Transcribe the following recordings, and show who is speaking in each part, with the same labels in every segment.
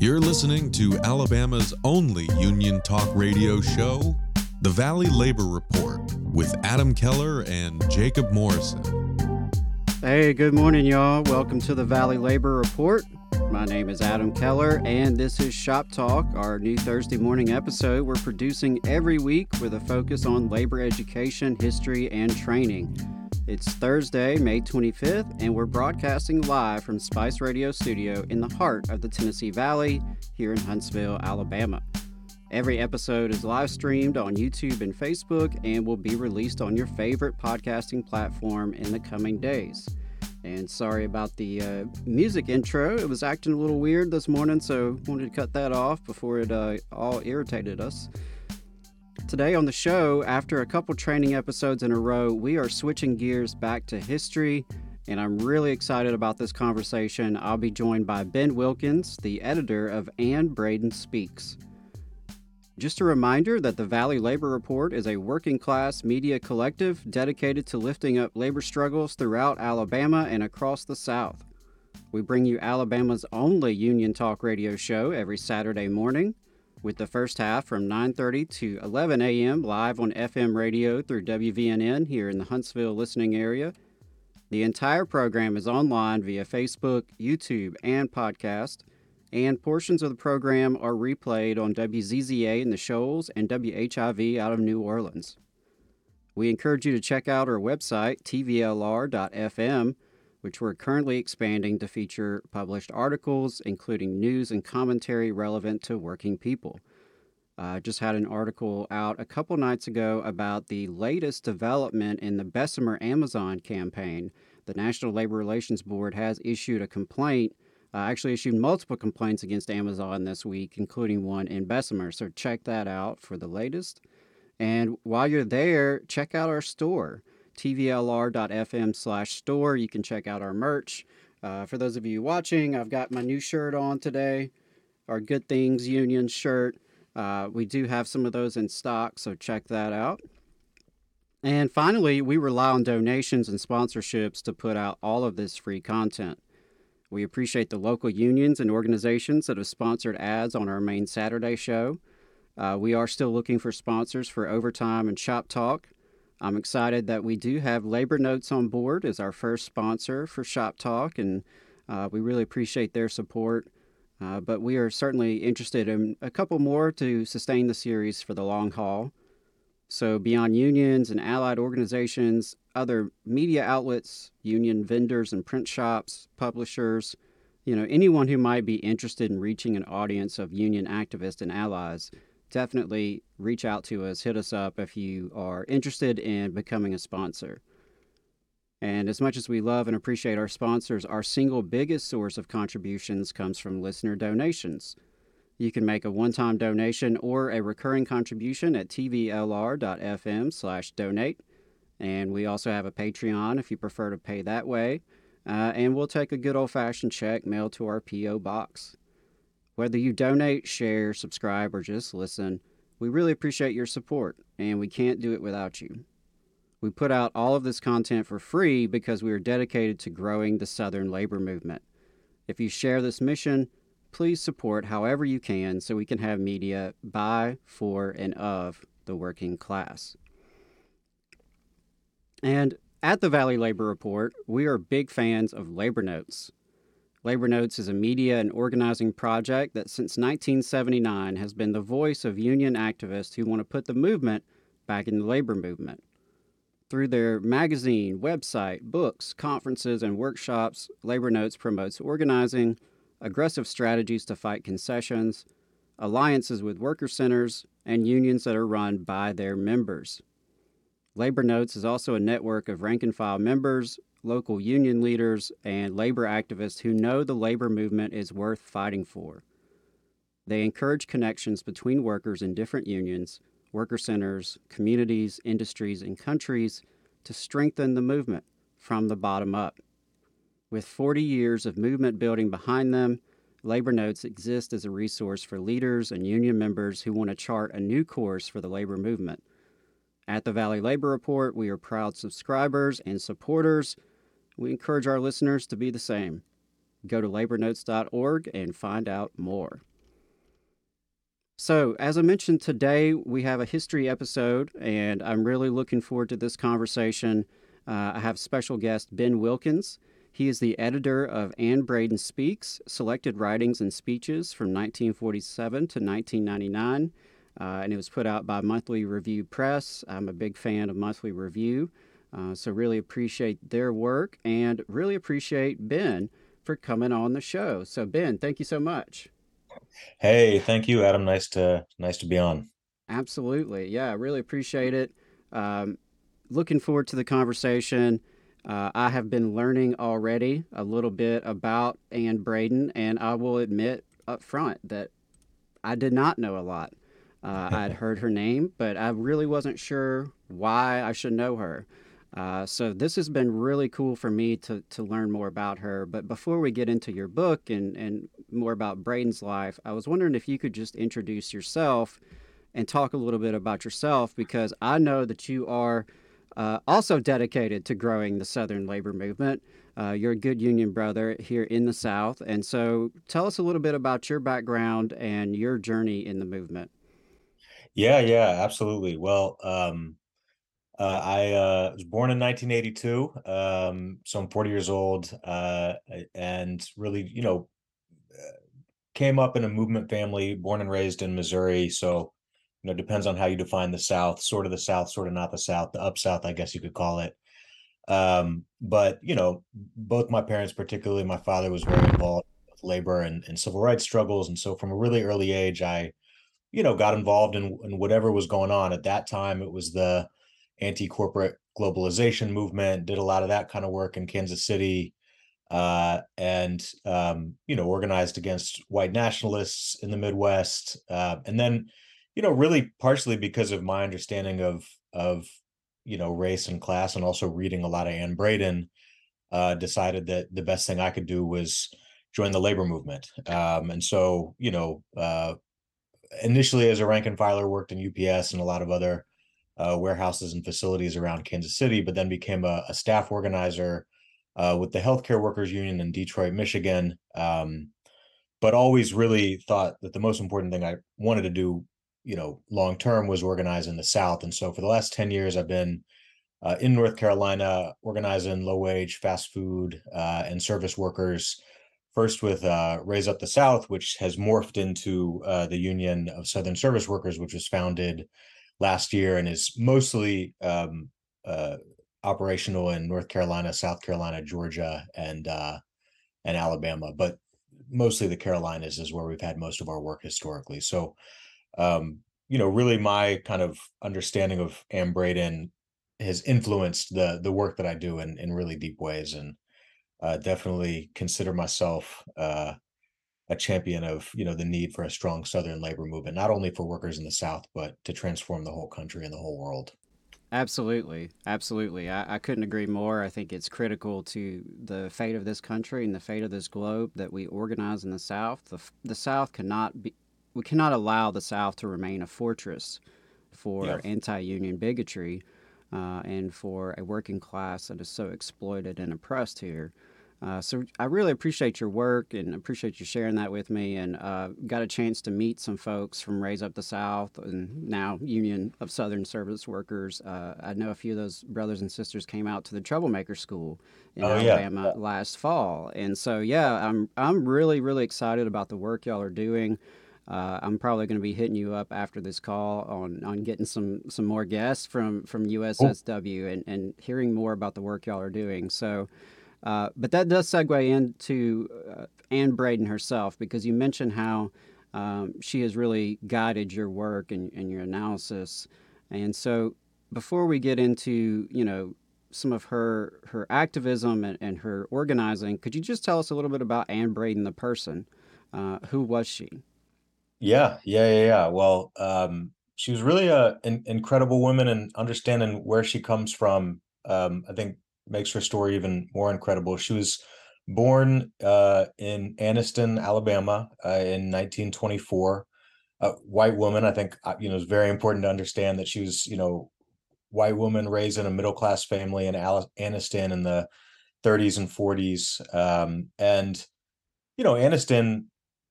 Speaker 1: You're listening to Alabama's only union talk radio show, The Valley Labor Report, with Adam Keller and Jacob Morrison.
Speaker 2: Hey, good morning, y'all. Welcome to the Valley Labor Report. My name is Adam Keller, and this is Shop Talk, our new Thursday morning episode we're producing every week with a focus on labor education, history, and training. It's Thursday, May 25th, and we're broadcasting live from Spice Radio Studio in the heart of the Tennessee Valley here in Huntsville, Alabama. Every episode is live streamed on YouTube and Facebook and will be released on your favorite podcasting platform in the coming days. And sorry about the uh, music intro. It was acting a little weird this morning, so wanted to cut that off before it uh, all irritated us. Today on the show, after a couple training episodes in a row, we are switching gears back to history, and I'm really excited about this conversation. I'll be joined by Ben Wilkins, the editor of Anne Braden Speaks. Just a reminder that the Valley Labor Report is a working class media collective dedicated to lifting up labor struggles throughout Alabama and across the South. We bring you Alabama's only union talk radio show every Saturday morning, with the first half from 9:30 to 11 a.m. live on FM radio through WVNN here in the Huntsville listening area. The entire program is online via Facebook, YouTube, and podcast and portions of the program are replayed on WZZA in the Shoals and WHIV out of New Orleans. We encourage you to check out our website, tvlr.fm, which we're currently expanding to feature published articles, including news and commentary relevant to working people. I uh, just had an article out a couple nights ago about the latest development in the Bessemer Amazon campaign. The National Labor Relations Board has issued a complaint uh, actually issued multiple complaints against Amazon this week, including one in Bessemer. So check that out for the latest. And while you're there, check out our store, tvlr.fm slash store. You can check out our merch. Uh, for those of you watching, I've got my new shirt on today, our Good Things Union shirt. Uh, we do have some of those in stock, so check that out. And finally, we rely on donations and sponsorships to put out all of this free content. We appreciate the local unions and organizations that have sponsored ads on our main Saturday show. Uh, we are still looking for sponsors for Overtime and Shop Talk. I'm excited that we do have Labor Notes on board as our first sponsor for Shop Talk, and uh, we really appreciate their support. Uh, but we are certainly interested in a couple more to sustain the series for the long haul. So, beyond unions and allied organizations, other media outlets, union vendors and print shops, publishers, you know, anyone who might be interested in reaching an audience of union activists and allies, definitely reach out to us, hit us up if you are interested in becoming a sponsor. And as much as we love and appreciate our sponsors, our single biggest source of contributions comes from listener donations. You can make a one-time donation or a recurring contribution at tvlr.fm slash donate. And we also have a Patreon if you prefer to pay that way. Uh, and we'll take a good old-fashioned check mailed to our P.O. box. Whether you donate, share, subscribe, or just listen, we really appreciate your support, and we can't do it without you. We put out all of this content for free because we are dedicated to growing the Southern labor movement. If you share this mission, please support however you can so we can have media by, for, and of the working class. And at the Valley Labor Report, we are big fans of Labor Notes. Labor Notes is a media and organizing project that since 1979 has been the voice of union activists who want to put the movement back in the labor movement. Through their magazine, website, books, conferences, and workshops, Labor Notes promotes organizing, aggressive strategies to fight concessions, alliances with worker centers, and unions that are run by their members. Labor Notes is also a network of rank and file members, local union leaders, and labor activists who know the labor movement is worth fighting for. They encourage connections between workers in different unions, worker centers, communities, industries, and countries to strengthen the movement from the bottom up. With 40 years of movement building behind them, Labor Notes exist as a resource for leaders and union members who want to chart a new course for the labor movement. At the Valley Labor Report, we are proud subscribers and supporters. We encourage our listeners to be the same. Go to labornotes.org and find out more. So, as I mentioned today, we have a history episode, and I'm really looking forward to this conversation. Uh, I have special guest Ben Wilkins. He is the editor of Anne Braden Speaks Selected Writings and Speeches from 1947 to 1999, uh, and it was put out by Monthly Review Press. I'm a big fan of Monthly Review, uh, so really appreciate their work and really appreciate Ben for coming on the show. So, Ben, thank you so much.
Speaker 3: Hey, thank you, Adam. Nice to nice to be on.
Speaker 2: Absolutely, yeah, really appreciate it. Um, looking forward to the conversation. Uh, I have been learning already a little bit about Anne Braden, and I will admit up front that I did not know a lot. Uh, I had heard her name, but I really wasn't sure why I should know her. Uh, so this has been really cool for me to, to learn more about her. But before we get into your book and, and more about Braden's life, I was wondering if you could just introduce yourself and talk a little bit about yourself because I know that you are uh, also dedicated to growing the Southern labor movement. Uh, you're a good union brother here in the South. And so tell us a little bit about your background and your journey in the movement.
Speaker 3: Yeah, yeah, absolutely. Well, um, uh, I uh, was born in 1982, um, so I'm 40 years old, uh, and really, you know, uh, came up in a movement family, born and raised in Missouri. So you know depends on how you define the south sort of the south sort of not the south the up south i guess you could call it um, but you know both my parents particularly my father was very involved with labor and, and civil rights struggles and so from a really early age i you know got involved in, in whatever was going on at that time it was the anti-corporate globalization movement did a lot of that kind of work in kansas city uh, and um, you know organized against white nationalists in the midwest uh, and then you know, really partially because of my understanding of of you know race and class, and also reading a lot of Anne Braden, uh, decided that the best thing I could do was join the labor movement. Um, and so, you know, uh, initially as a rank and filer, worked in UPS and a lot of other uh, warehouses and facilities around Kansas City, but then became a, a staff organizer uh, with the Healthcare Workers Union in Detroit, Michigan. Um, but always really thought that the most important thing I wanted to do you know, long term was organized in the South. And so for the last 10 years, I've been uh, in North Carolina organizing low wage, fast food, uh, and service workers. First with uh, Raise Up the South, which has morphed into uh, the Union of Southern Service Workers, which was founded last year and is mostly um, uh, operational in North Carolina, South Carolina, Georgia, and uh, and Alabama. But mostly the Carolinas is where we've had most of our work historically. So um, you know, really my kind of understanding of Anne Braden has influenced the the work that I do in in really deep ways, and uh, definitely consider myself uh, a champion of you know the need for a strong Southern labor movement, not only for workers in the South, but to transform the whole country and the whole world.
Speaker 2: Absolutely, absolutely. I, I couldn't agree more. I think it's critical to the fate of this country and the fate of this globe that we organize in the South. The the South cannot be we cannot allow the South to remain a fortress for anti-union bigotry uh, and for a working class that is so exploited and oppressed here. Uh, so I really appreciate your work and appreciate you sharing that with me. And uh, got a chance to meet some folks from Raise Up the South and now Union of Southern Service Workers. Uh, I know a few of those brothers and sisters came out to the Troublemaker School in oh, Alabama yeah. last fall. And so yeah, I'm I'm really really excited about the work y'all are doing. Uh, I'm probably going to be hitting you up after this call on, on getting some, some more guests from, from USSW and, and hearing more about the work y'all are doing. So, uh, but that does segue into uh, Anne Braden herself because you mentioned how um, she has really guided your work and, and your analysis. And so, before we get into you know some of her her activism and, and her organizing, could you just tell us a little bit about Anne Braden, the person? Uh, who was she?
Speaker 3: Yeah, yeah, yeah, yeah. Well, um, she was really a an incredible woman, and understanding where she comes from, um, I think makes her story even more incredible. She was born uh, in Anniston, Alabama, uh, in 1924. A white woman. I think uh, you know it's very important to understand that she was, you know, white woman raised in a middle class family in Anniston in the 30s and 40s, um, and you know, Anniston.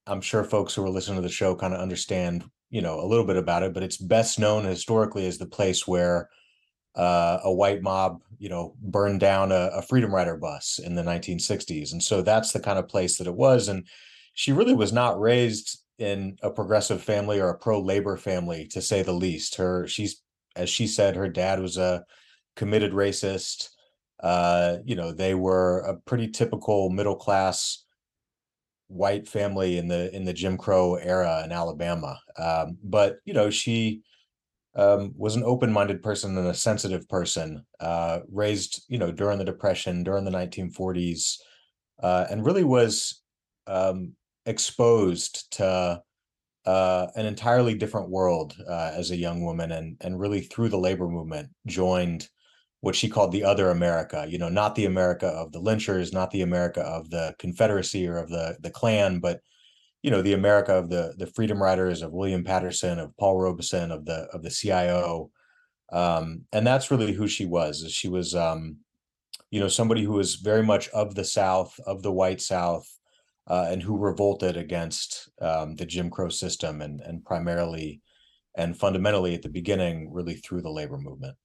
Speaker 3: I'm sure folks who are listening to the show kind of understand, you know, a little bit about it, but it's best known historically as the place where uh, a white mob, you know, burned down a, a, Freedom Rider bus in the 1960s, and so that's the kind of place that it was. And she really was not raised in a progressive family or a pro-labor family, to say the least. Her, she's, as she said, her dad was a committed racist. Uh, you know, they were a pretty typical middle class white family in the in the Jim Crow era in Alabama. Um, but you know, she um, was an open-minded person and a sensitive person, uh, raised you know during the Depression, during the 1940s, uh, and really was um, exposed to uh, an entirely different world uh, as a young woman, and and really through the labor movement joined what she called the other America. You know, not the America of the lynchers, not the America of the Confederacy or of the the Klan, but you know the America of the the Freedom Riders, of William Patterson, of Paul Robeson, of the of the CIO, um, and that's really who she was. She was, um, you know, somebody who was very much of the South, of the white South, uh, and who revolted against um, the Jim Crow system, and and primarily and fundamentally at the beginning, really through the labor movement.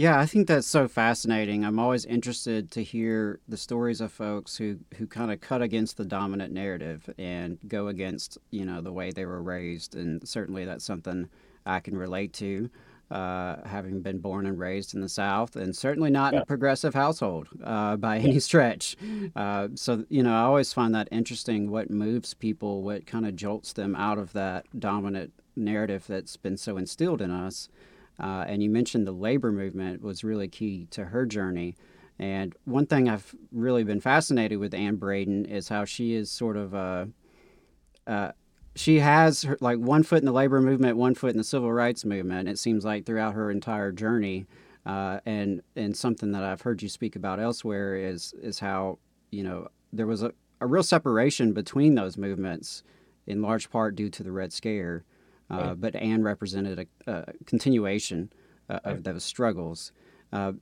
Speaker 2: Yeah, I think that's so fascinating. I'm always interested to hear the stories of folks who, who kind of cut against the dominant narrative and go against, you know, the way they were raised. And certainly that's something I can relate to, uh, having been born and raised in the South, and certainly not yeah. in a progressive household uh, by any stretch. Uh, so, you know, I always find that interesting what moves people, what kind of jolts them out of that dominant narrative that's been so instilled in us. Uh, and you mentioned the labor movement was really key to her journey. And one thing I've really been fascinated with Anne Braden is how she is sort of a, uh, uh, she has her, like one foot in the labor movement, one foot in the civil rights movement. It seems like throughout her entire journey, uh, and and something that I've heard you speak about elsewhere is is how you know there was a, a real separation between those movements, in large part due to the Red Scare. Uh, but Anne represented a, a continuation uh, of those struggles. Uh,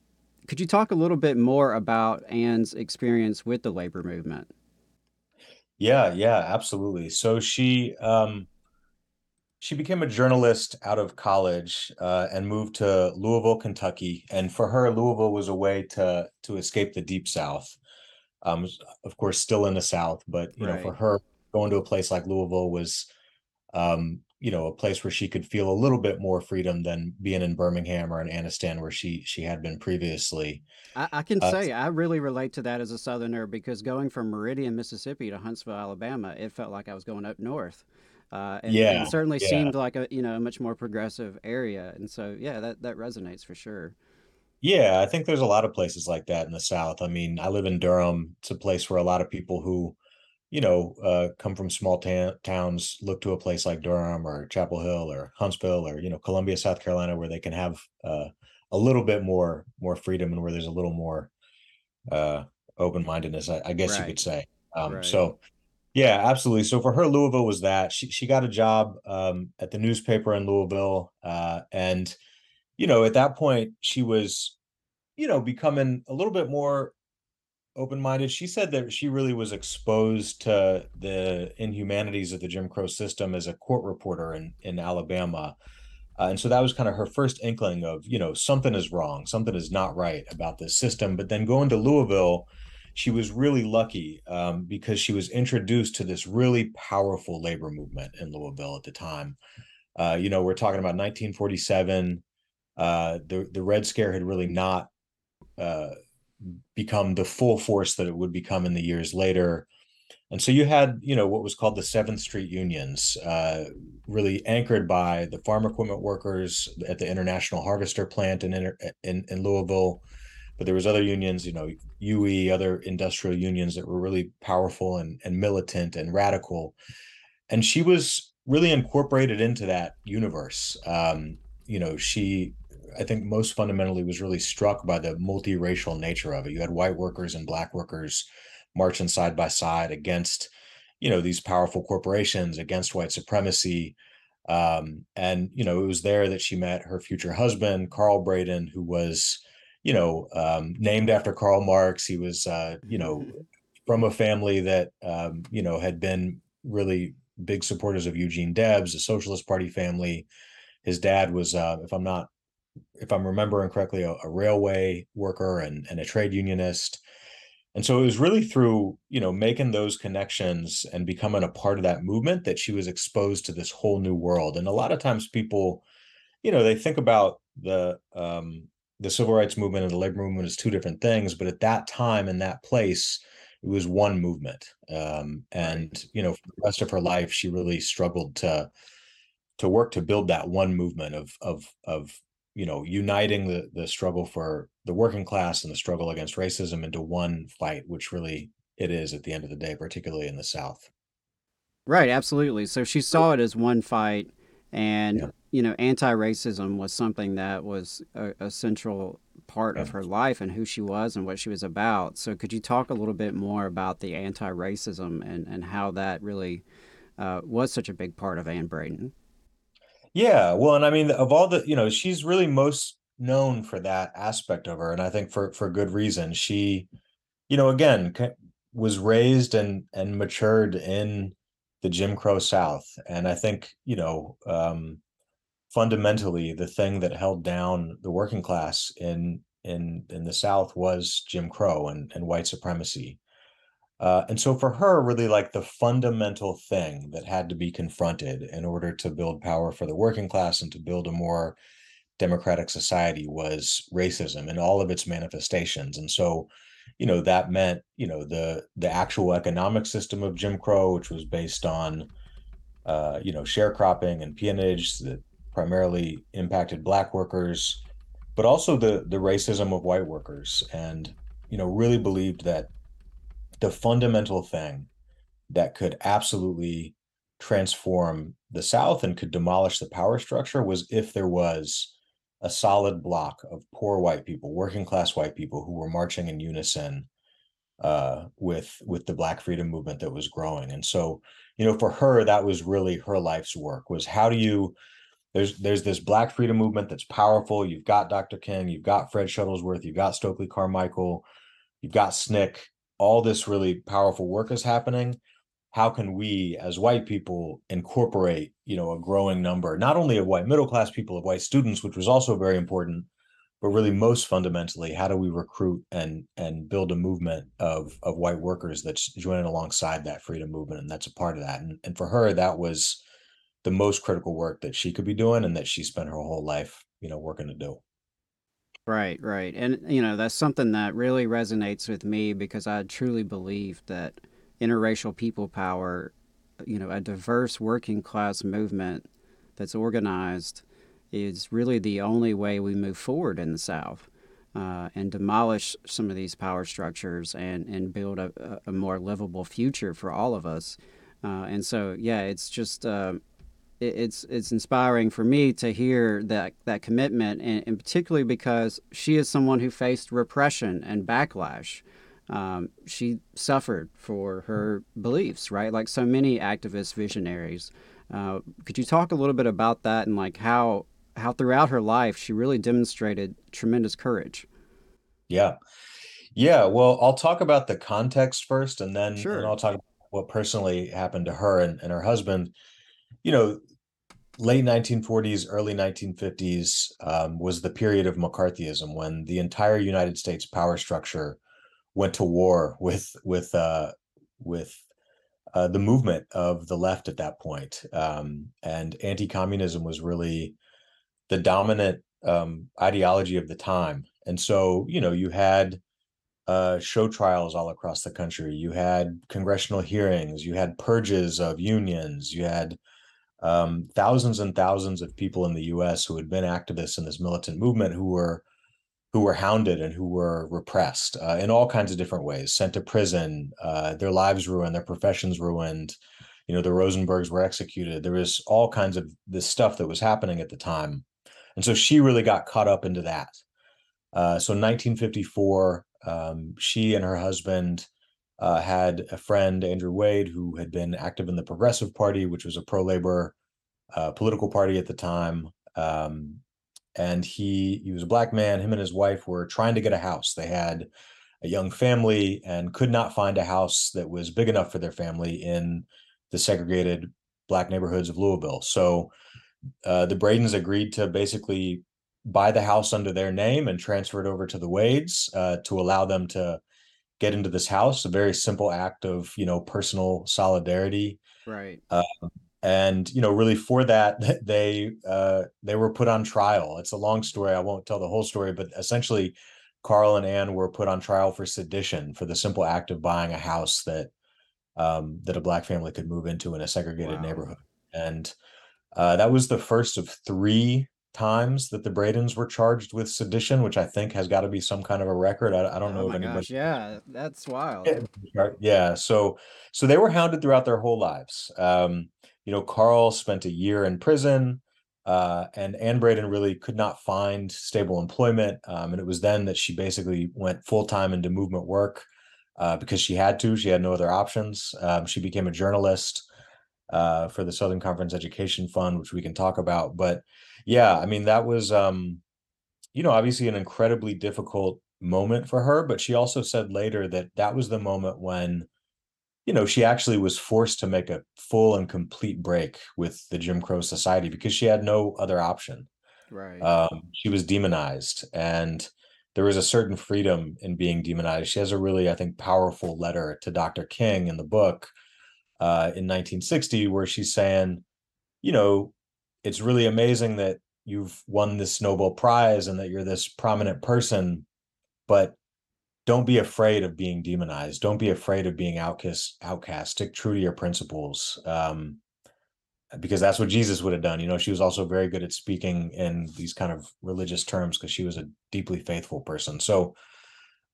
Speaker 2: could you talk a little bit more about Anne's experience with the labor movement?
Speaker 3: Yeah, yeah, absolutely. So she um, she became a journalist out of college uh, and moved to Louisville, Kentucky. And for her, Louisville was a way to to escape the deep South. Um, of course, still in the South, but you right. know, for her, going to a place like Louisville was um, you know a place where she could feel a little bit more freedom than being in Birmingham or in Anniston where she she had been previously.
Speaker 2: I, I can uh, say I really relate to that as a Southerner because going from Meridian, Mississippi to Huntsville, Alabama, it felt like I was going up north. Uh, and,
Speaker 3: yeah,
Speaker 2: it certainly
Speaker 3: yeah.
Speaker 2: seemed like a you know a much more progressive area, and so yeah, that that resonates for sure.
Speaker 3: Yeah, I think there's a lot of places like that in the South. I mean, I live in Durham. It's a place where a lot of people who you know, uh, come from small ta- towns, look to a place like Durham or Chapel Hill or Huntsville or you know Columbia, South Carolina, where they can have uh, a little bit more more freedom and where there's a little more uh, open mindedness. I, I, guess right. you could say. Um, right. So, yeah, absolutely. So for her, Louisville was that she she got a job um, at the newspaper in Louisville, uh, and you know at that point she was, you know, becoming a little bit more open-minded. She said that she really was exposed to the inhumanities of the jim crow system as a court reporter in in alabama. Uh, and so that was kind of her first inkling of you know something is wrong something is not right about this system. But then going to louisville she was really lucky um, because she was introduced to this really powerful labor movement in louisville at the time. Uh, you know we're talking about 1947 uh, the the red scare had really not uh, become the full force that it would become in the years later. And so you had, you know, what was called the Seventh Street Unions, uh, really anchored by the farm equipment workers at the International Harvester plant in, in, in Louisville. but there was other unions, you know, UE, other industrial unions that were really powerful and, and militant and radical. And she was really incorporated into that universe. Um, you know, she, I think most fundamentally was really struck by the multiracial nature of it. You had white workers and black workers marching side by side against, you know, these powerful corporations, against white supremacy. Um, and, you know, it was there that she met her future husband, Carl Braden, who was, you know, um, named after Karl Marx. He was, uh, you know,
Speaker 2: Mm-hmm.
Speaker 3: from a family that, um, you know, had been really big supporters of Eugene Debs, a Socialist Party family. His dad was, uh, if I'm not, if I'm remembering correctly, a, a railway worker and, and a trade unionist. And so it was really through, you know, making those connections and becoming a part of that movement that she was exposed to this whole new world. And a lot of times people, you know, they think about the um, the civil rights movement and the labor movement as two different things, but at that time in that place, it was one movement. Um, and you know, for the rest of her life, she really struggled to to work to build that one movement of of of you know uniting the the struggle for the working class and the struggle against racism into one fight, which really it is at the end of the day, particularly in the South.
Speaker 2: Right, absolutely. So she saw it as one fight, and
Speaker 3: Yeah.
Speaker 2: you know, anti-racism was something that was a, a central part of her life and who she was and what she was about. So could you talk a little bit more about the anti-racism and and how that really uh, was such a big part of Anne Braden?
Speaker 3: Yeah, well, and I mean, of all the, you know, she's really most known for that aspect of her, and I think for for good reason. She, you know, again, was raised and and matured in the Jim Crow South, and I think, you know, um, fundamentally, the thing that held down the working class in in in the South was Jim Crow and and white supremacy. Uh, and so for her, really like the fundamental thing that had to be confronted in order to build power for the working class and to build a more democratic society was racism in all of its manifestations. And so, you know, that meant, you know, the the actual economic system of Jim Crow, which was based on uh, you know, sharecropping and peonage that primarily impacted black workers, but also the the racism of white workers and, you know, really believed that the fundamental thing that could absolutely transform the South and could demolish the power structure was if there was a solid block of poor white people, working class white people who were marching in unison uh, with with the Black Freedom movement that was growing. And so, you know, for her, that was really her life's work was how do you there's there's this Black Freedom movement that's powerful. You've got Dr. King, you've got Fred Shuttlesworth, you've got Stokely Carmichael, you've got SNCC. All this really powerful work is happening. How can we, as white people, incorporate, you know, a growing number, not only of white middle class people, of white students, which was also very important, but really most fundamentally, how do we recruit and and build a movement of of white workers that's joining alongside that freedom movement, and that's a part of that. And and for her, that was the most critical work that she could be doing, and that she spent her whole life, you know, working to do.
Speaker 2: Right, right. And, you know, that's something that really resonates with me because I truly believe that interracial people power, you know, a diverse working class movement that's organized is really the only way we move forward in the South uh, and demolish some of these power structures and, and build a, a more livable future for all of us. Uh, and so, yeah, it's just. It- it's it's inspiring for me to hear that that commitment, and, and particularly because she is someone who faced repression and backlash. Um, she suffered for her beliefs, right? Like so many activist visionaries. Uh, could you talk a little bit about that and like how how throughout her life she really demonstrated tremendous courage?
Speaker 3: Yeah. Yeah, well, I'll talk about the context first and then
Speaker 2: Sure.
Speaker 3: and I'll talk about what personally happened to her and, and her husband. You know, late 1940s, early 1950s um, was the period of McCarthyism when the entire United States power structure went to war with with uh, with uh, the movement of the left at that point. Um, and anti-communism was really the dominant um, ideology of the time. And so, you know, you had uh, show trials all across the country. You had congressional hearings. You had purges of unions. You had um, thousands and thousands of people in the U.S. who had been activists in this militant movement who were who were hounded and who were repressed uh, in all kinds of different ways, sent to prison, uh, their lives ruined, their professions ruined. You know, the Rosenbergs were executed. There was all kinds of this stuff that was happening at the time, and so she really got caught up into that. Uh, so in 1954, um, she and her husband uh, had a friend, Andrew Wade, who had been active in the Progressive Party, which was a pro-labor uh, political party at the time. Um, and he he was a black man. Him and his wife were trying to get a house. They had a young family and could not find a house that was big enough for their family in the segregated black neighborhoods of Louisville. So uh, the Bradens agreed to basically buy the house under their name and transfer it over to the Wades uh, to allow them to get into this house. A very simple act of you know personal solidarity.
Speaker 2: Right.
Speaker 3: Um, and you know really for that they uh they were put on trial it's a long story i won't tell the whole story but essentially carl and anne were put on trial for sedition for the simple act of buying a house that um that a black family could move into in a segregated
Speaker 2: Wow.
Speaker 3: neighborhood and uh that was the first of three times that the bradens were charged with sedition which i think has got to be some kind of a record i, I don't know
Speaker 2: oh
Speaker 3: if
Speaker 2: my
Speaker 3: anybody
Speaker 2: gosh, yeah, that's wild.
Speaker 3: yeah. Yeah. So so they were hounded throughout their whole lives. Um, you know, Carl spent a year in prison, uh, and Anne Braden really could not find stable employment. Um, and it was then that she basically went full time into movement work uh, because she had to. She had no other options. Um, she became a journalist uh, for the Southern Conference Education Fund, which we can talk about. But yeah, I mean, that was, um, you know, obviously an incredibly difficult moment for her. But she also said later that that was the moment when, you know, she actually was forced to make a full and complete break with the Jim Crow Society because she had no other option.
Speaker 2: Right.
Speaker 3: Um, she was demonized, and there was a certain freedom in being demonized. She has a really, I think, powerful letter to Dr. King in the book uh, in 1960 where she's saying, you know, it's really amazing that you've won this Nobel Prize and that you're this prominent person, but don't be afraid of being demonized. Don't be afraid of being outcast. Outcast. Stick true to your principles, um, because that's what Jesus would have done. You know, she was also very good at speaking in these kind of religious terms because she was a deeply faithful person. So,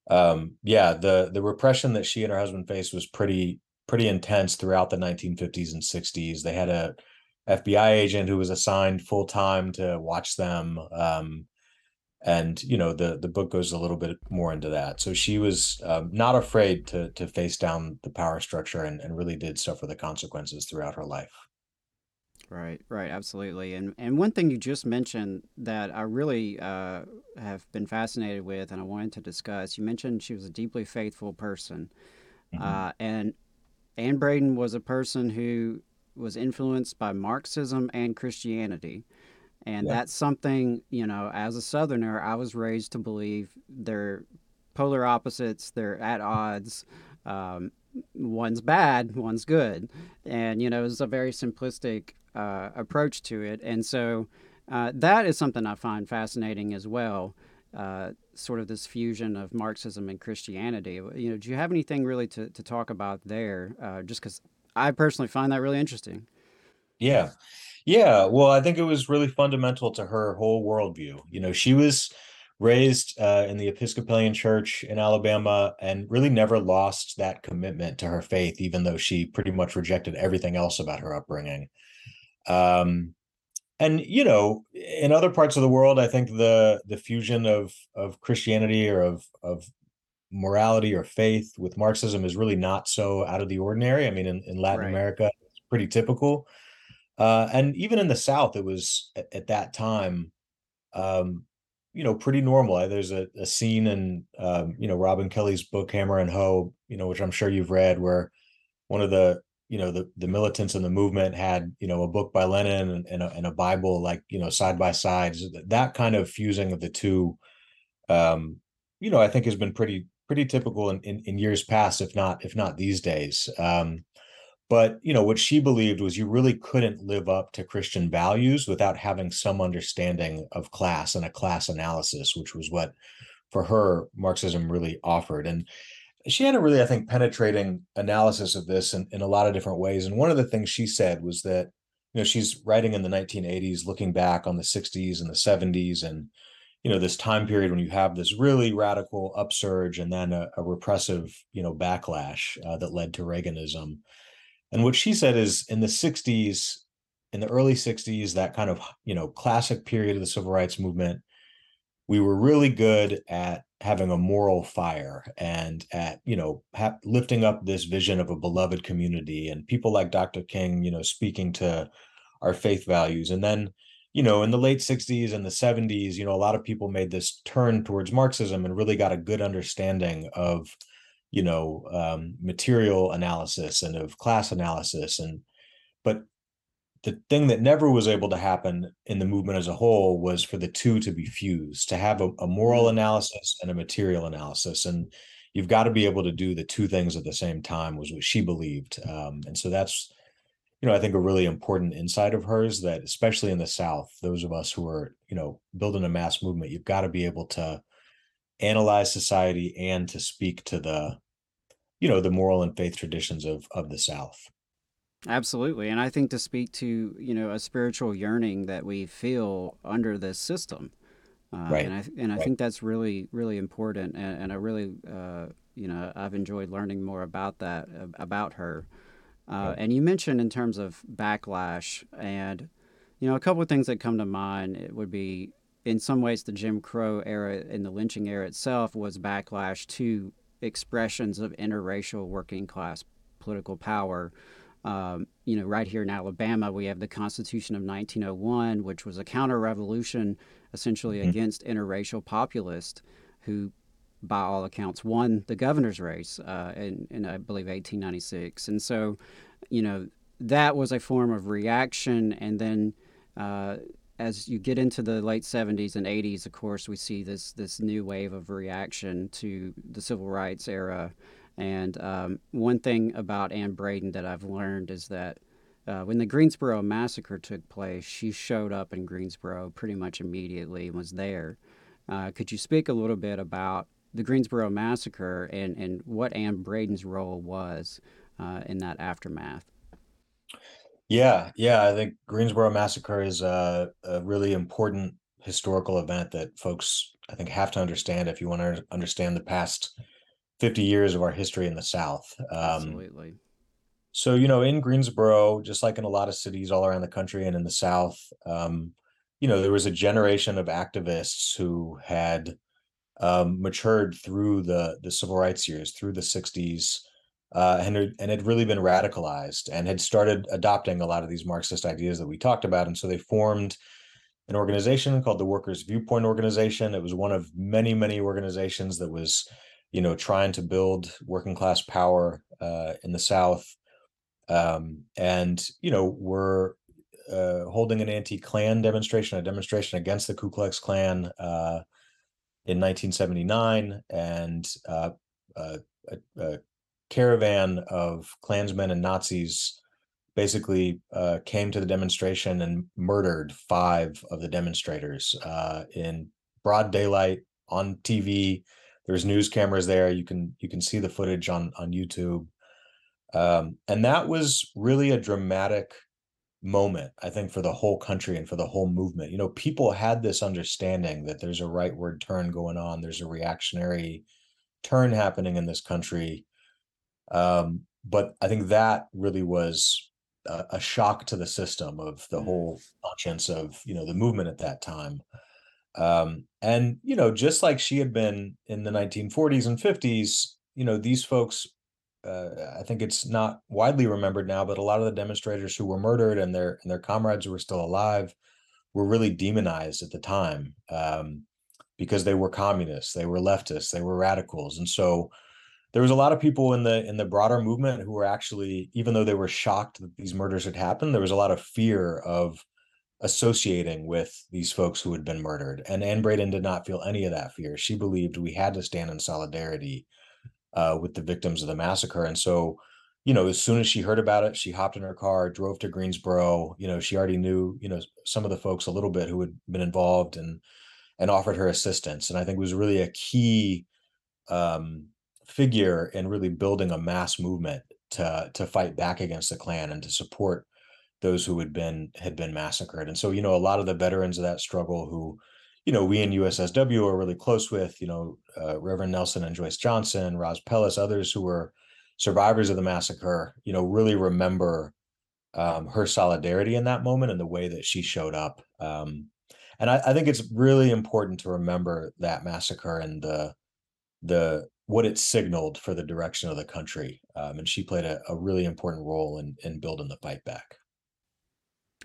Speaker 3: um, yeah, the the repression that she and her husband faced was pretty pretty intense throughout the 1950s and 60s. They had a FBI agent who was assigned full time to watch them. Um, and you know the the book goes a little bit more into that. So she was um, not afraid to to face down the power structure and, and really did suffer the consequences throughout her life.
Speaker 2: Right, right, absolutely. And and one thing you just mentioned that I really uh, have been fascinated with, and I wanted to discuss. You mentioned she was a deeply faithful person, uh, and Anne Braden was a person who was influenced by Marxism and Christianity. And
Speaker 3: Yeah.
Speaker 2: that's something, you know, as a Southerner, I was raised to believe they're polar opposites, they're at odds. Um, one's bad, one's good. And, you know, it's a very simplistic uh, approach to it. And so uh, that is something I find fascinating as well. Uh, sort of this fusion of Marxism and Christianity. You know, do you have anything really to, to talk about there? Uh, just because I personally find that really interesting.
Speaker 3: Yeah. Yeah. Well, I think it was really fundamental to her whole worldview. You know, she was raised uh, in the Episcopalian Church in Alabama and really never lost that commitment to her faith, even though she pretty much rejected everything else about her upbringing. Um, and you know, in other parts of the world, I think the the fusion of of Christianity or of of morality or faith with Marxism is really not so out of the ordinary. I mean, in, in Latin
Speaker 2: Right.
Speaker 3: America, it's pretty typical. Uh, and even in the South, it was at, at that time, um, you know, pretty normal. There's a, a scene in, um, you know, Robin Kelley's book Hammer and Hoe, you know, which I'm sure you've read, where one of the, you know, the the militants in the movement had, you know, a book by Lenin and, and, a, and a Bible, like, you know, side by side. So that, that kind of fusing of the two, um, you know, I think has been pretty pretty typical in, in, in years past, if not if not these days. Um, but you know what she believed was you really couldn't live up to christian values without having some understanding of class and a class analysis which was what for her marxism really offered and she had a really i think penetrating analysis of this in, in a lot of different ways and one of the things she said was that you know she's writing in the 1980s looking back on the 60s and the 70s and you know this time period when you have this really radical upsurge and then a, a repressive you know backlash uh, that led to Reaganism. And what she said is in the 60s, in the early 60s, that kind of you know classic period of the civil rights movement, we were really good at having a moral fire and at you know ha- lifting up this vision of a beloved community and people like Dr. King, you know, speaking to our faith values, and then you know, in the late 60s and the 70s, you know, a lot of people made this turn towards Marxism and really got a good understanding of, you know, um, material analysis and of class analysis. And, but the thing that never was able to happen in the movement as a whole was for the two to be fused, to have a, a moral analysis and a material analysis. And you've got to be able to do the two things at the same time, was what she believed. Um, and so that's, you know, I think a really important insight of hers that especially in the South, those of us who are, you know, building a mass movement, you've got to be able to analyze society and to speak to the, you know, the moral and faith traditions of of the South.
Speaker 2: Absolutely. And I think to speak to, you know, a spiritual yearning that we feel under this system. Uh,
Speaker 3: right.
Speaker 2: And I, and I
Speaker 3: right.
Speaker 2: think that's really, really important. And, and I really, uh, you know, I've enjoyed learning more about that, about her. Uh, and you mentioned in terms of backlash, and you know, a couple of things that come to mind. It would be, in some ways, the Jim Crow era and the lynching era itself was backlash to expressions of interracial working class political power. Um, you know, right here in Alabama, we have the Constitution of 1901, which was a counter revolution essentially mm-hmm. against interracial populists who by all accounts, won the governor's race uh, in, in, I believe, 1896. And so, you know, that was a form of reaction. And then uh, as you get into the late 70s and 80s, of course, we see this, this new wave of reaction to the civil rights era. And um, one thing about Anne Braden that I've learned is that uh, when the Greensboro massacre took place, she showed up in Greensboro pretty much immediately and was there. Uh, could you speak a little bit about the Greensboro massacre and, and what Anne Braden's role was uh, in that aftermath.
Speaker 3: Yeah, yeah, I think Greensboro massacre is a, a, really important historical event that folks I think have to understand if you want to understand the past 50 years of our history in the South.
Speaker 2: Um, Absolutely.
Speaker 3: So, you know, in Greensboro, just like in a lot of cities all around the country and in the South, um, you know, there was a generation of activists who had um, matured through the the civil rights years, through the '60s, uh, and and had really been radicalized and had started adopting a lot of these Marxist ideas that we talked about, and so they formed an organization called the Workers Viewpoint Organization. It was one of many many organizations that was, you know, trying to build working class power uh, in the South, um, and you know, we're uh, holding an anti-Klan demonstration, a demonstration against the Ku Klux Klan. Uh, in 1979, and uh, a, a, caravan of Klansmen and Nazis basically uh, came to the demonstration and murdered five of the demonstrators uh, in broad daylight on TV. There's news cameras there. You can you can see the footage on on YouTube, um, and that was really a dramatic moment i think for the whole country and for the whole movement. You know people had this understanding that there's a rightward turn going on. There's a reactionary turn happening in this country. Um, but i think that really was a, a, shock to the system of the mm. whole conscience of you know the movement at that time um, and you know just like she had been in the 1940s and 50s you know these folks uh, I think it's not widely remembered now, but a lot of the demonstrators who were murdered and their and their comrades who were still alive were really demonized at the time um, because they were communists, they were leftists, they were radicals, and so there was a lot of people in the in the broader movement who were actually, even though they were shocked that these murders had happened, there was a lot of fear of associating with these folks who had been murdered. And Anne Braden did not feel any of that fear. She believed we had to stand in solidarity uh, with the victims of the massacre. And so, you know, as soon as she heard about it, she hopped in her car, drove to Greensboro. You know, she already knew, you know, some of the folks a little bit who had been involved and and offered her assistance. And I think was really a key um, figure in really building a mass movement to to fight back against the Klan and to support those who had been had been massacred. And so, you know, a lot of the veterans of that struggle who you know, we in USSW are really close with, you know, uh, Reverend Nelson and Joyce Johnson, Roz Pelles, others who were survivors of the massacre, you know, really remember um, her solidarity in that moment and the way that she showed up. Um, and I, I, think it's really important to remember that massacre and the the what it signaled for the direction of the country. Um, and she played a, a really important role in in building the fight back.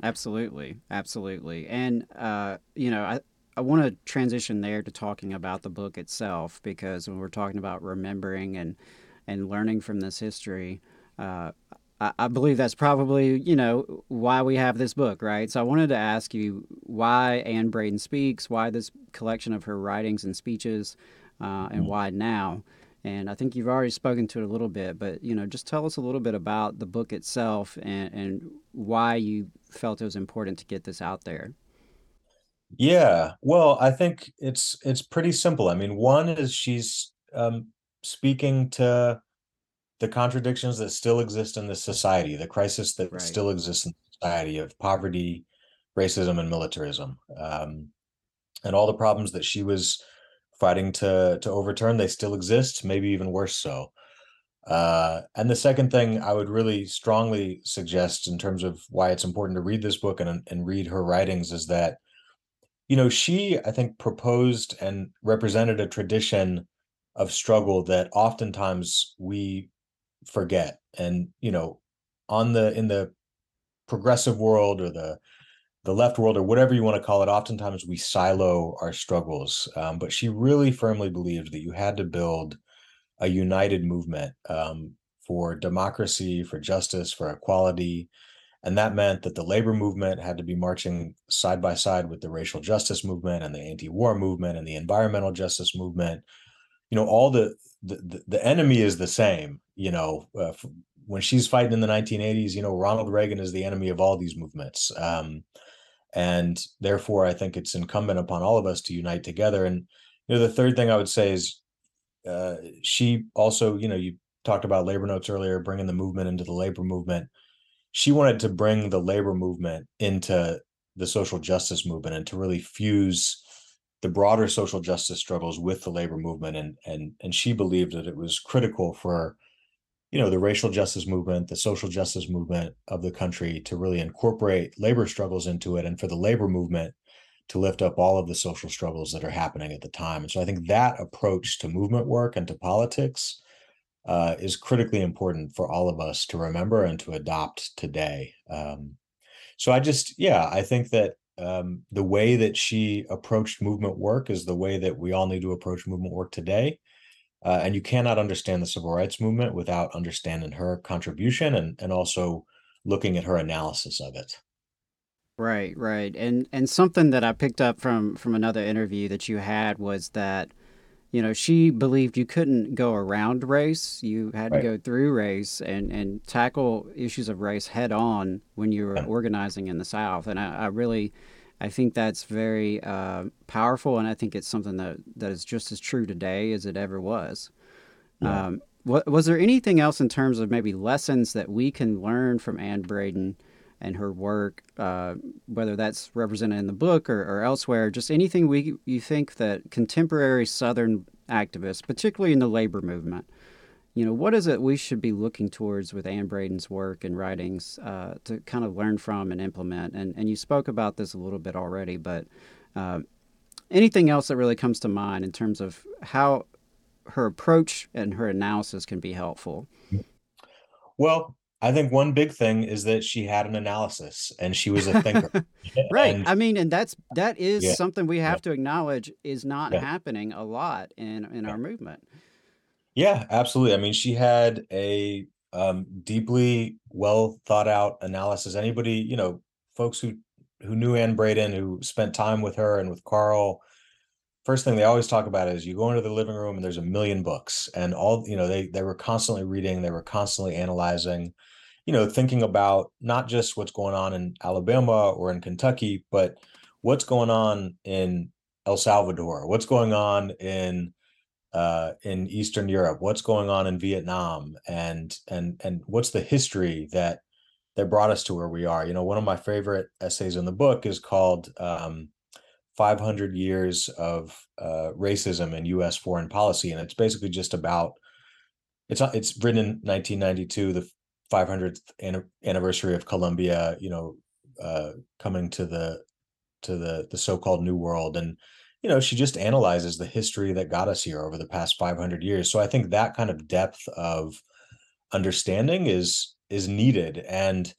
Speaker 2: Absolutely, absolutely, and uh, you know, I I want to transition there to talking about the book itself because when we're talking about remembering and and learning from this history, uh, I, I believe that's probably you know why we have this book, right? So I wanted to ask you why Anne Braden speaks, why this collection of her writings and speeches, uh, and mm-hmm. why now. And I think you've already spoken to it a little bit, but you know, just tell us a little bit about the book itself and, and why you felt it was important to get this out there.
Speaker 3: Yeah, well, I think it's it's pretty simple. I mean, one is she's um, speaking to the contradictions that still exist in this society, the crisis that right. still exists in society of poverty, racism, and militarism, um, and all the problems that she was fighting to to overturn. They still exist, maybe even worse so. Uh, and the second thing I would really strongly suggest in terms of why it's important to read this book and and read her writings is that, you know, she I think proposed and represented a tradition of struggle that oftentimes we forget and you know on the in the progressive world or the the left world or whatever you want to call it oftentimes we silo our struggles. Um, but she really firmly believed that you had to build a united movement um, for democracy for justice for equality. And that meant that the labor movement had to be marching side by side with the racial justice movement and the anti-war movement and the environmental justice movement. You know all the the, the enemy is the same you know uh, when she's fighting in the 1980s you know ronald reagan is the enemy of all these movements. Um, and therefore i think it's incumbent upon all of us to unite together and you know the third thing i would say is uh, she also you know you talked about labor notes earlier bringing the movement into the labor movement. She wanted to bring the labor movement into the social justice movement and to really fuse the broader social justice struggles with the labor movement and and and she believed that it was critical for you know the racial justice movement the social justice movement of the country to really incorporate labor struggles into it and for the labor movement to lift up all of the social struggles that are happening at the time and so i think that approach to movement work and to politics uh, is critically important for all of us to remember and to adopt today um, so i just yeah i think that um, the way that she approached movement work is the way that we all need to approach movement work today. Uh, and you cannot understand the civil rights movement without understanding her contribution and, and also looking at her analysis of it.
Speaker 2: Right, right. And and something that I picked up from from another interview that you had was that you know, she believed you couldn't go around race. You had right. to go through race and, and tackle issues of race head on when you were yeah. organizing in the South. And I, I, really, I think that's very uh, powerful. And I think it's something that, that is just as true today as it ever was. Yeah. Um, what, was there anything else in terms of maybe lessons that we can learn from Anne Braden and her work, uh, whether that's represented in the book or, or, elsewhere, just anything we you think that contemporary Southern activists, particularly in the labor movement, you know, what is it we should be looking towards with Anne Braden's work and writings uh, to kind of learn from and implement? And and you spoke about this a little bit already, but uh, anything else that really comes to mind in terms of how her approach and her analysis can be helpful?
Speaker 3: Well, I think one big thing is that she had an analysis and she was a thinker.
Speaker 2: right. And, I mean, and that's that is yeah, something we have yeah. to acknowledge is not yeah. happening a lot in in our movement.
Speaker 3: Yeah, absolutely. I mean, she had a um, deeply well thought out analysis. Anybody, you know, folks who who knew Anne Braden, who spent time with her and with Carl, first thing they always talk about is you go into the living room and there's a million books and all you know they they were constantly reading they were constantly analyzing you know, thinking about not just what's going on in Alabama or in Kentucky, but what's going on in El Salvador, what's going on in uh, in Eastern Europe, what's going on in Vietnam, and and and what's the history that that brought us to where we are. You know, one of my favorite essays in the book is called um, 500 years of uh, racism in U.S. foreign policy, and it's basically just about it's it's written in 1992, the 500th anniversary of Columbus, you know, uh, coming to the to the the so-called New World, and you know, she just analyzes the history that got us here over the past 500 years. So I think that kind of depth of understanding is is needed, and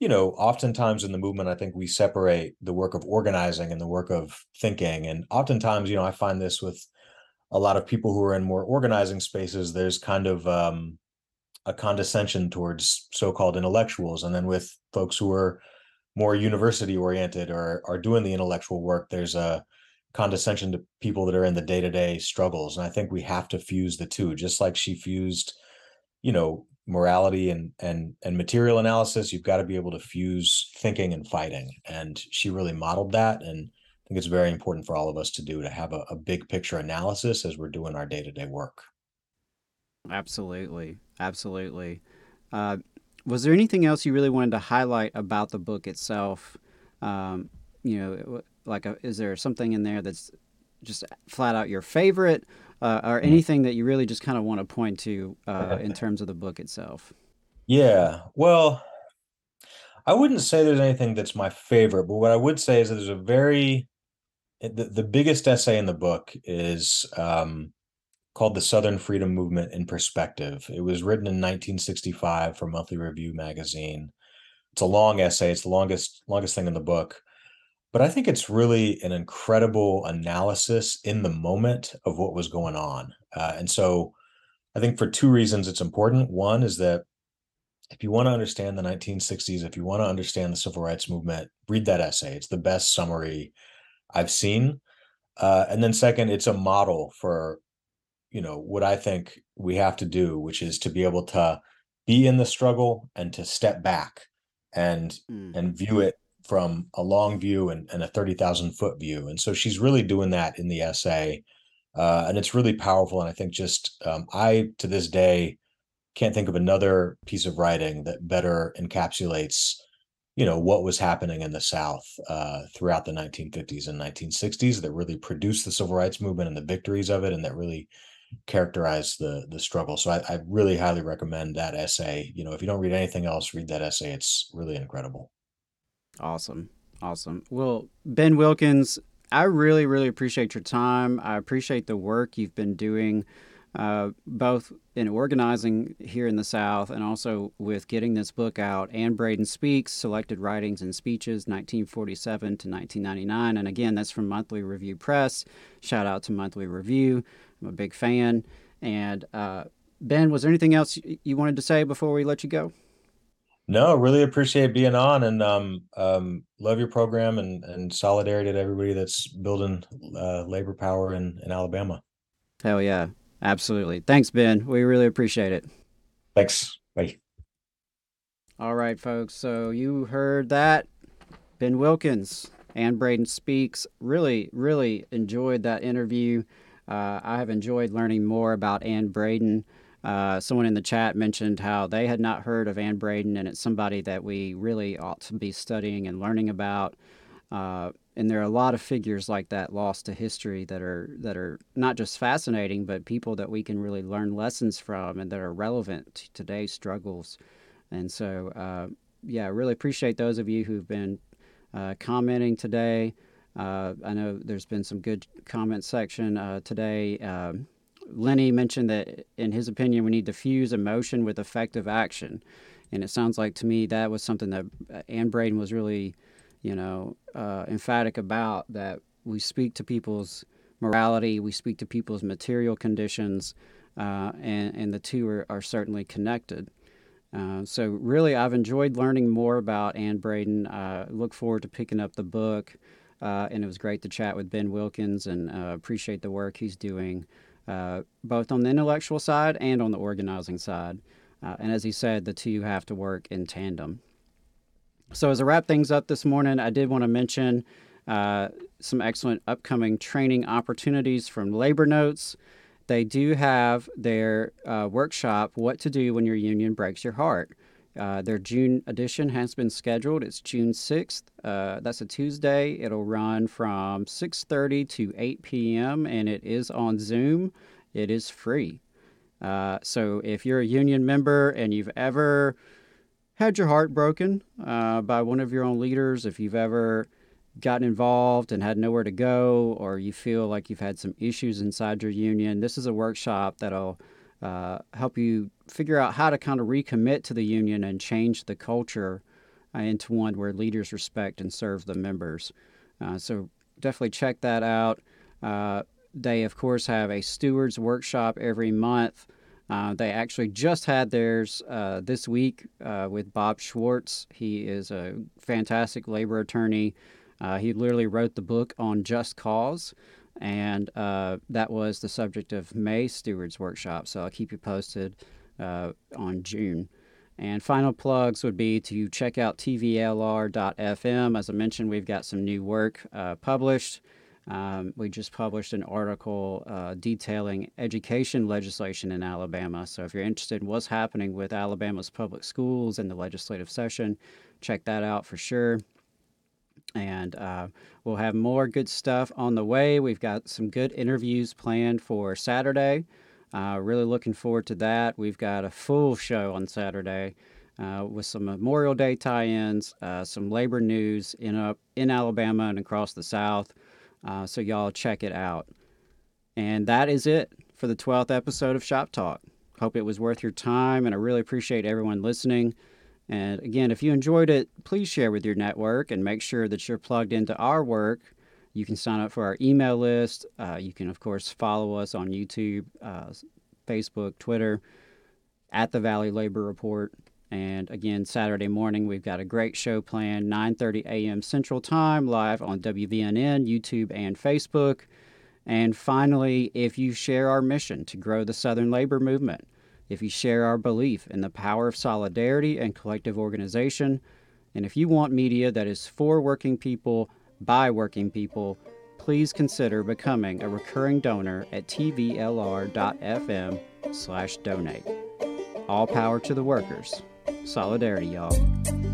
Speaker 3: you know, oftentimes in the movement, I think we separate the work of organizing and the work of thinking, and oftentimes, you know, I find this with a lot of people who are in more organizing spaces. There's kind of um, a condescension towards so-called intellectuals and then with folks who are more university oriented or are doing the intellectual work there's a condescension to people that are in the day-to-day struggles and i think we have to fuse the two just like she fused you know morality and and and material analysis you've got to be able to fuse thinking and fighting and she really modeled that and i think it's very important for all of us to do to have a, a big picture analysis as we're doing our day-to-day work
Speaker 2: Absolutely, absolutely. Uh, was there anything else you really wanted to highlight about the book itself? Um, you know, like, a, is there something in there that's just flat out your favorite, uh, or anything that you really just kind of want to point to uh, in terms of the book itself?
Speaker 3: Yeah, well, I wouldn't say there's anything that's my favorite, but what I would say is that there's a very the, the biggest essay in the book is um, called The Southern Freedom Movement in Perspective. It was written in 1965 for Monthly Review magazine. It's a long essay, it's the longest longest thing in the book. But I think it's really an incredible analysis in the moment of what was going on. Uh, and so I think for two reasons it's important. One is that if you want to understand the 1960s, if you want to understand the civil rights movement, read that essay. It's the best summary I've seen. Uh, and then second, it's a model for you know what I think we have to do, which is to be able to be in the struggle and to step back and mm. and view it from a long view and, and a 30,000 foot view. And so she's really doing that in the essay. Uh, and it's really powerful. And I think just um, I, to this day, can't think of another piece of writing that better encapsulates, you know, what was happening in the South uh, throughout the 1950s and 1960s that really produced the civil rights movement and the victories of it, and that really characterized the the struggle. So I, I, really highly recommend that essay. You know, if you don't read anything else, read that essay. It's really incredible.
Speaker 2: Awesome, awesome. Well, Ben Wilkins, I really really appreciate your time. I appreciate the work you've been doing. Uh, both in organizing here in the South and also with getting this book out. Anne Braden Speaks, Selected Writings and Speeches, 1947 to 1999. And again, that's from Monthly Review Press. Shout out to Monthly Review. I'm a big fan. And uh, Ben, was there anything else you wanted to say before we let you go?
Speaker 3: No, really appreciate being on and um, um, love your program and, and solidarity to everybody that's building uh, labor power in, in Alabama.
Speaker 2: Hell yeah. Absolutely. Thanks, Ben. We really appreciate it.
Speaker 3: Thanks. Bye.
Speaker 2: All right, folks. So you heard that. Ben Wilkins, Anne Braden Speaks. Really, really enjoyed that interview. Uh, I have enjoyed learning more about Anne Braden. Uh, someone in the chat mentioned how they had not heard of Anne Braden, and it's somebody that we really ought to be studying and learning about. Uh, and there are a lot of figures like that lost to history that are that are not just fascinating, but people that we can really learn lessons from and that are relevant to today's struggles. And so, uh, yeah, I really appreciate those of you who've been uh, commenting today. Uh, I know there's been some good comment section uh, today. Um, Lenny mentioned that, in his opinion, we need to fuse emotion with effective action, and it sounds like to me that was something that uh, Anne Braden was really, you know, uh, emphatic about. That we speak to people's morality, we speak to people's material conditions, uh, and and the two are, are certainly connected. Uh, so really, I've enjoyed learning more about Anne Braden. Uh, look forward to picking up the book. Uh, and it was great to chat with Ben Wilkins and uh, appreciate the work he's doing, both on the intellectual side and on the organizing side. Uh, and as he said, the two have to work in tandem. So, as I wrap things up this morning, I did want to mention uh, some excellent upcoming training opportunities from Labor Notes. They do have their uh, workshop, What to Do When Your Union Breaks Your Heart. Uh, their June edition has been scheduled. It's June 6th. Uh, that's a Tuesday. It'll run from 6:30 to 8 p.m. and it is on Zoom. It is free. Uh, so if you're a union member and you've ever had your heart broken uh, by one of your own leaders, if you've ever gotten involved and had nowhere to go, or you feel like you've had some issues inside your union, this is a workshop that'll uh, help you figure out how to kind of recommit to the union and change the culture uh, into one where leaders respect and serve the members. Uh, so definitely check that out. Uh, they, of course, have a stewards workshop every month. Uh, they actually just had theirs uh, this week with Bob Schwartz. He is a fantastic labor attorney. he literally wrote the book on Just Cause and uh, that was the subject of May Stewards Workshop. So I'll keep you posted uh, on June. And final plugs would be to check out tvlr.fm. As I mentioned, we've got some new work uh, published. Um, we just published an article uh, detailing education legislation in Alabama. So if you're interested in what's happening with Alabama's public schools in the legislative session, check that out for sure and uh, we'll have more good stuff on the way. We've got some good interviews planned for Saturday. Uh, really looking forward to that. We've got a full show on Saturday uh, with some Memorial Day tie-ins, uh, some labor news in up in Alabama and across the South. Uh, so y'all check it out. And that is it for the 12th episode of Shop Talk. Hope it was worth your time, and I really appreciate everyone listening. And again, if you enjoyed it, please share with your network and make sure that you're plugged into our work. You can sign up for our email list. Uh, you can, of course, follow us on YouTube, uh, Facebook, Twitter, at the Valley Labor Report. And again, Saturday morning, we've got a great show planned, 9:30 a.m. Central Time, live on WVNN, YouTube, and Facebook. And finally, if you share our mission to grow the Southern labor movement, if you share our belief in the power of solidarity and collective organization, and if you want media that is for working people, by working people, please consider becoming a recurring donor at tvlr.fm slash donate. All power to the workers. Solidarity, y'all.